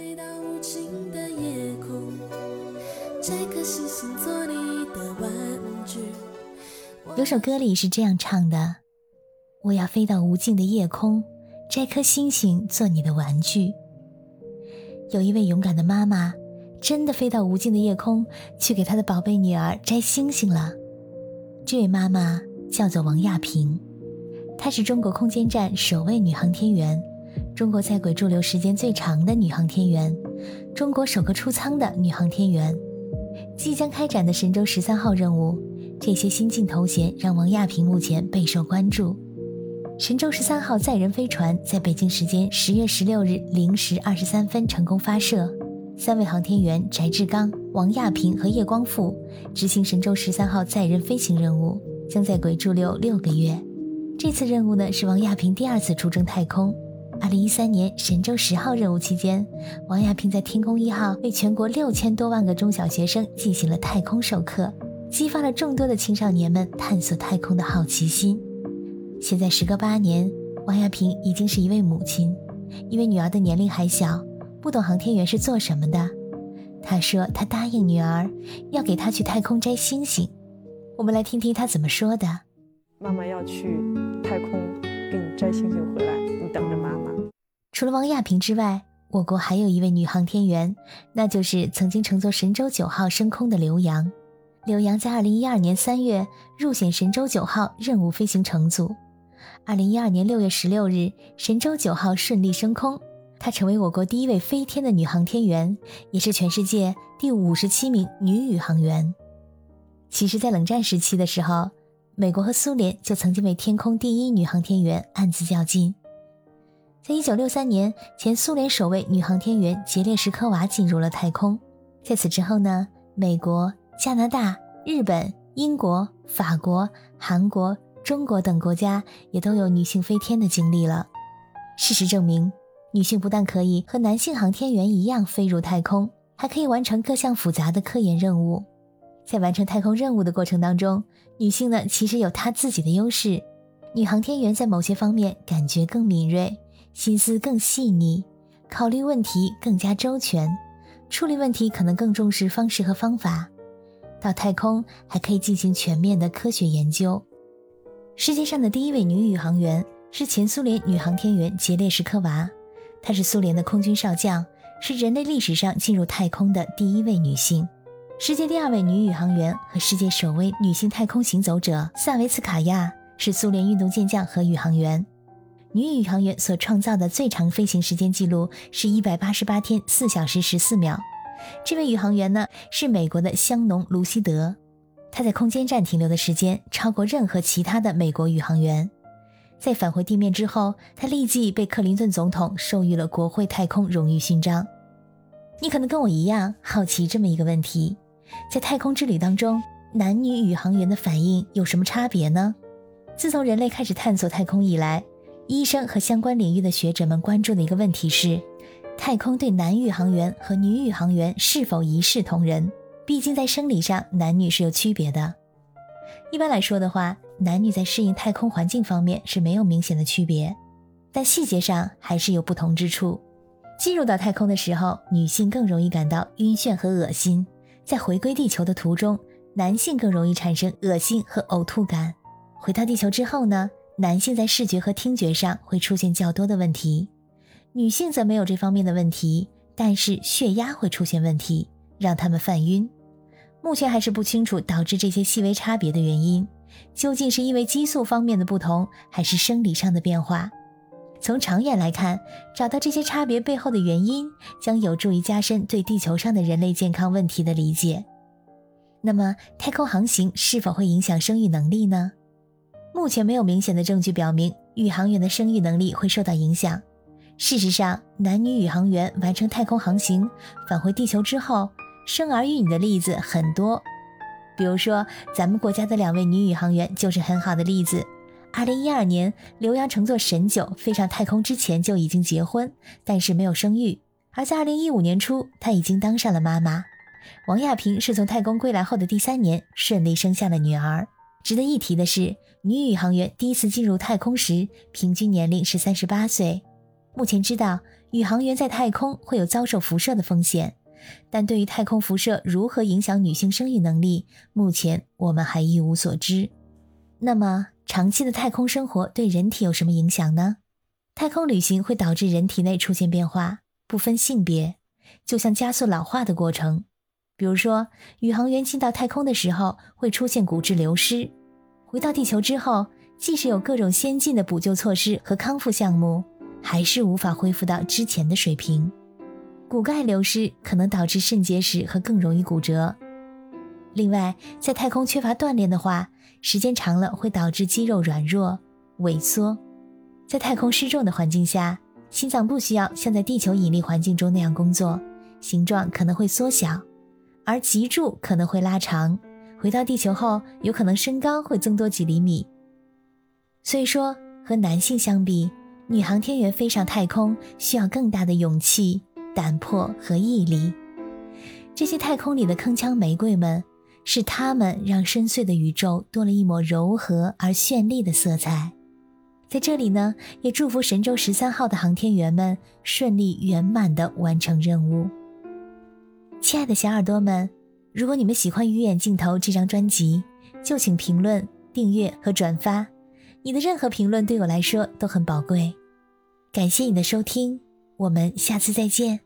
飞到无尽的夜空，摘颗星星做你的玩具。有首歌里是这样唱的：“我要飞到无尽的夜空，摘颗星星做你的玩具。”有一位勇敢的妈妈，真的飞到无尽的夜空，去给她的宝贝女儿摘星星了。这位妈妈叫做王亚平，她是中国空间站首位女航天员，中国在轨驻留时间最长的女航天员，中国首个出舱的女航天员。即将开展的神舟十三号任务，这些新晋头衔让王亚平目前备受关注。神舟十三号载人飞船在北京时间十月十六日零时二十三分成功发射，三位航天员翟志刚、王亚平和叶光富执行神舟十三号载人飞行任务，将在轨驻留六个月。这次任务呢是王亚平第二次出征太空。二零一三年神舟十号任务期间，王亚平在天宫一号为全国六千多万个中小学生进行了太空授课，激发了众多的青少年们探索太空的好奇心。现在时隔八年，王亚平已经是一位母亲。因为女儿的年龄还小，不懂航天员是做什么的。她说：“她答应女儿，要给她去太空摘星星。”我们来听听她怎么说的：“妈妈要去太空给你摘星星回来，你等着妈妈。”除了王亚平之外，我国还有一位女航天员，那就是曾经乘坐神舟九号升空的刘洋。刘洋在二零一二年三月入选神舟九号任务飞行乘组。二零一二年六月十六日，神舟九号顺利升空，她成为我国第一位飞天的女航天员，也是全世界第五十七名女宇航员。其实，在冷战时期的时候，美国和苏联就曾经为天空第一女航天员暗自较劲。在一九六三年，前苏联首位女航天员杰列什科娃进入了太空。在此之后呢，美国、加拿大、日本、英国、法国、韩国。中国等国家也都有女性飞天的经历了。事实证明，女性不但可以和男性航天员一样飞入太空，还可以完成各项复杂的科研任务。在完成太空任务的过程当中，女性呢其实有她自己的优势。女航天员在某些方面感觉更敏锐，心思更细腻，考虑问题更加周全，处理问题可能更重视方式和方法。到太空还可以进行全面的科学研究。世界上的第一位女宇航员是前苏联女航天员杰列什科娃，她是苏联的空军少将，是人类历史上进入太空的第一位女性。世界第二位女宇航员和世界首位女性太空行走者萨维茨卡娅是苏联运动健将和宇航员。女宇航员所创造的最长飞行时间记录是一百八十八天四小时十四秒。这位宇航员呢是美国的香农·卢西德。他在空间站停留的时间超过任何其他的美国宇航员。在返回地面之后，他立即被克林顿总统授予了国会太空荣誉勋章。你可能跟我一样好奇这么一个问题：在太空之旅当中，男女宇航员的反应有什么差别呢？自从人类开始探索太空以来，医生和相关领域的学者们关注的一个问题是：太空对男宇航员和女宇航员是否一视同仁？毕竟在生理上，男女是有区别的。一般来说的话，男女在适应太空环境方面是没有明显的区别，但细节上还是有不同之处。进入到太空的时候，女性更容易感到晕眩和恶心；在回归地球的途中，男性更容易产生恶心和呕吐感。回到地球之后呢，男性在视觉和听觉上会出现较多的问题，女性则没有这方面的问题，但是血压会出现问题，让他们犯晕。目前还是不清楚导致这些细微差别的原因，究竟是因为激素方面的不同，还是生理上的变化？从长远来看，找到这些差别背后的原因，将有助于加深对地球上的人类健康问题的理解。那么，太空航行是否会影响生育能力呢？目前没有明显的证据表明宇航员的生育能力会受到影响。事实上，男女宇航员完成太空航行，返回地球之后。生儿育女的例子很多，比如说咱们国家的两位女宇航员就是很好的例子。二零一二年，刘洋乘坐神九飞上太空之前就已经结婚，但是没有生育；而在二零一五年初，她已经当上了妈妈。王亚平是从太空归来后的第三年顺利生下了女儿。值得一提的是，女宇航员第一次进入太空时，平均年龄是三十八岁。目前知道，宇航员在太空会有遭受辐射的风险，但对于太空辐射如何影响女性生育能力，目前我们还一无所知。那么，长期的太空生活对人体有什么影响呢？太空旅行会导致人体内出现变化，不分性别，就像加速老化的过程。比如说，宇航员进到太空的时候会出现骨质流失，回到地球之后，即使有各种先进的补救措施和康复项目，还是无法恢复到之前的水平。骨钙流失可能导致肾结石和更容易骨折。另外，在太空缺乏锻炼的话，时间长了会导致肌肉软弱、萎缩。在太空失重的环境下，心脏不需要像在地球引力环境中那样工作，形状可能会缩小，而脊柱可能会拉长。回到地球后，有可能身高会增多几厘米。所以说，和男性相比，女航天员飞上太空需要更大的勇气、胆魄和毅力。这些太空里的铿锵玫瑰们，是他们让深邃的宇宙多了一抹柔和而绚丽的色彩。在这里呢，也祝福神舟十三号的航天员们顺利圆满地完成任务。亲爱的小耳朵们，如果你们喜欢《鱼眼镜头》这张专辑，就请评论、订阅和转发。你的任何评论对我来说都很宝贵。感谢你的收听，我们下次再见。